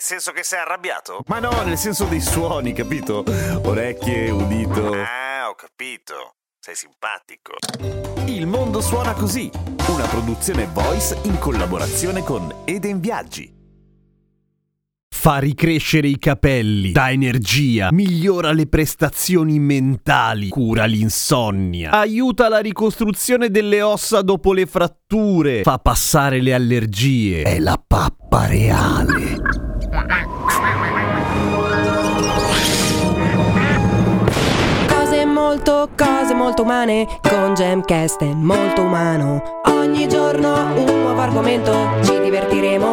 Nel senso che sei arrabbiato? Ma no, nel senso dei suoni, capito? Orecchie, udito. Ah, ho capito. Sei simpatico. Il mondo suona così, una produzione voice in collaborazione con Eden Viaggi. Fa ricrescere i capelli, dà energia, migliora le prestazioni mentali, cura l'insonnia, aiuta la ricostruzione delle ossa dopo le fratture, fa passare le allergie. È la pappa reale. Cose molto, cose molto umane Con Gemcast è molto umano. Ogni giorno un nuovo argomento Ci divertiremo.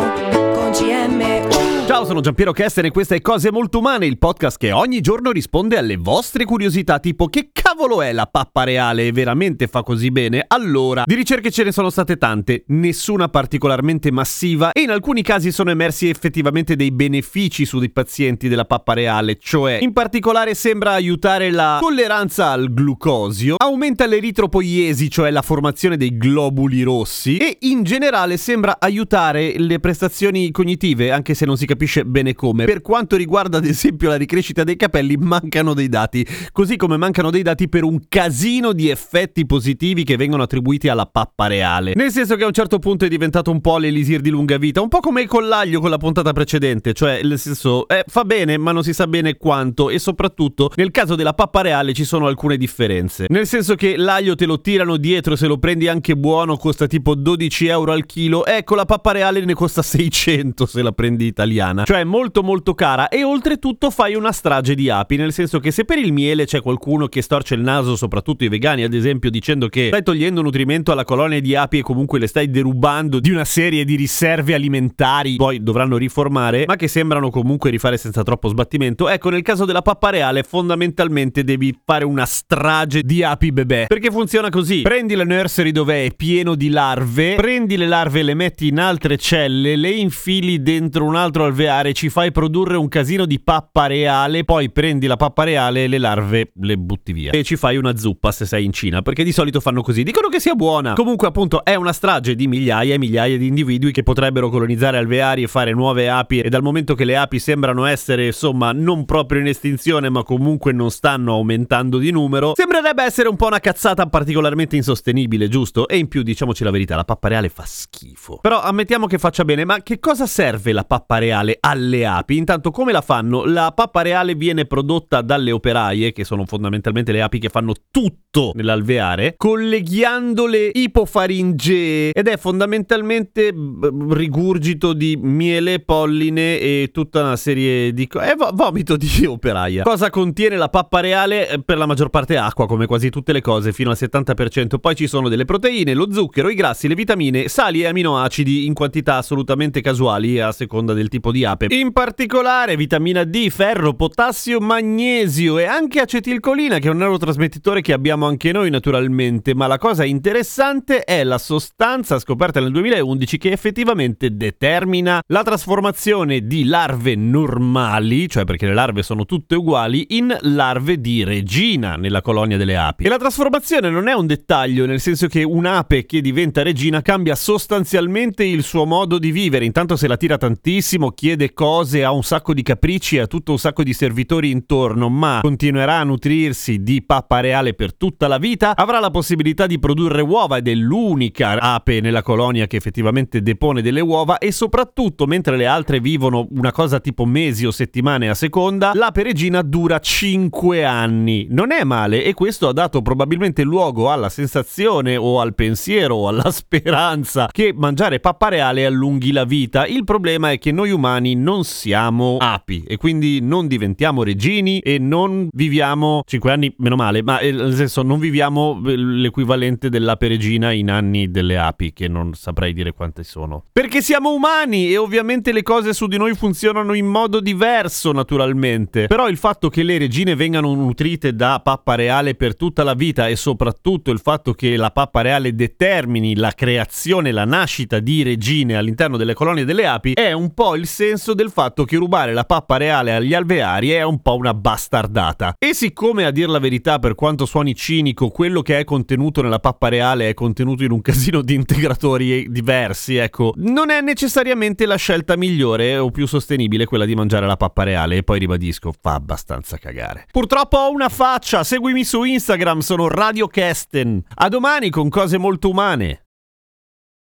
Con CM Ciao, sono Giampiero Kester e questa è Cose Molto Umane, il podcast che ogni giorno risponde alle vostre curiosità, tipo che cavolo è la pappa reale e veramente fa così bene? Allora, di ricerche ce ne sono state tante, nessuna particolarmente massiva e in alcuni casi sono emersi effettivamente dei benefici sui pazienti della pappa reale, cioè in particolare sembra aiutare la tolleranza al glucosio, aumenta l'eritropoiesi, cioè la formazione dei globuli rossi e in generale sembra aiutare le prestazioni cognitive, anche se non si capisce capisce bene come. Per quanto riguarda ad esempio la ricrescita dei capelli, mancano dei dati, così come mancano dei dati per un casino di effetti positivi che vengono attribuiti alla pappa reale. Nel senso che a un certo punto è diventato un po' l'elisir di lunga vita, un po' come con l'aglio con la puntata precedente, cioè nel senso eh, fa bene ma non si sa bene quanto e soprattutto nel caso della pappa reale ci sono alcune differenze. Nel senso che l'aglio te lo tirano dietro se lo prendi anche buono costa tipo 12 euro al chilo, ecco la pappa reale ne costa 600 se la prendi italiana italiana, cioè molto molto cara e oltretutto fai una strage di api, nel senso che se per il miele c'è qualcuno che storce il naso, soprattutto i vegani ad esempio, dicendo che stai togliendo nutrimento alla colonia di api e comunque le stai derubando di una serie di riserve alimentari, poi dovranno riformare, ma che sembrano comunque rifare senza troppo sbattimento, ecco nel caso della pappa reale fondamentalmente devi fare una strage di api bebè, perché funziona così, prendi la nursery dove è pieno di larve, prendi le larve e le metti in altre celle, le infili dentro un altro alveare, ci fai produrre un casino di pappa reale, poi prendi la pappa reale e le larve le butti via. E ci fai una zuppa se sei in Cina, perché di solito fanno così. Dicono che sia buona. Comunque, appunto, è una strage di migliaia e migliaia di individui che potrebbero colonizzare alveari e fare nuove api. E dal momento che le api sembrano essere, insomma, non proprio in estinzione, ma comunque non stanno aumentando di numero, sembrerebbe essere un po' una cazzata particolarmente insostenibile, giusto? E in più, diciamoci la verità, la pappa reale fa schifo. Però ammettiamo che faccia bene, ma che cosa serve la pappa reale? Reale alle api. Intanto come la fanno? La pappa reale viene prodotta dalle operaie, che sono fondamentalmente le api che fanno tutto nell'alveare, con le ghiandole ipofaringee ed è fondamentalmente rigurgito di miele, polline e tutta una serie di cose. È vo- vomito di operaia. Cosa contiene la pappa reale? Eh, per la maggior parte acqua, come quasi tutte le cose, fino al 70%. Poi ci sono delle proteine, lo zucchero, i grassi, le vitamine, sali e aminoacidi in quantità assolutamente casuali a seconda del tipo di ape. In particolare vitamina D, ferro, potassio, magnesio e anche acetilcolina che è un neurotrasmettitore che abbiamo anche noi naturalmente, ma la cosa interessante è la sostanza scoperta nel 2011 che effettivamente determina la trasformazione di larve normali, cioè perché le larve sono tutte uguali, in larve di regina nella colonia delle api. E la trasformazione non è un dettaglio, nel senso che un'ape che diventa regina cambia sostanzialmente il suo modo di vivere, intanto se la tira tantissimo, chiede cose, ha un sacco di capricci, ha tutto un sacco di servitori intorno, ma continuerà a nutrirsi di pappa reale per tutta la vita, avrà la possibilità di produrre uova ed è l'unica ape nella colonia che effettivamente depone delle uova e soprattutto mentre le altre vivono una cosa tipo mesi o settimane a seconda, l'ape regina dura 5 anni. Non è male e questo ha dato probabilmente luogo alla sensazione o al pensiero o alla speranza che mangiare pappa reale allunghi la vita. Il problema è che noi umani umani non siamo api e quindi non diventiamo regini e non viviamo 5 anni, meno male, ma eh, nel senso non viviamo eh, l'equivalente dell'ape regina in anni delle api, che non saprei dire quante sono. Perché siamo umani e ovviamente le cose su di noi funzionano in modo diverso, naturalmente. Però il fatto che le regine vengano nutrite da pappa reale per tutta la vita e soprattutto il fatto che la pappa reale determini la creazione, la nascita di regine all'interno delle colonie delle api è un po' il senso del fatto che rubare la pappa reale agli alveari è un po' una bastardata. E siccome a dir la verità, per quanto suoni cinico, quello che è contenuto nella pappa reale è contenuto in un casino di integratori diversi, ecco, non è necessariamente la scelta migliore o più sostenibile quella di mangiare la pappa reale e poi ribadisco, fa abbastanza cagare. Purtroppo ho una faccia, seguimi su Instagram, sono Radio Kesten. A domani con cose molto umane.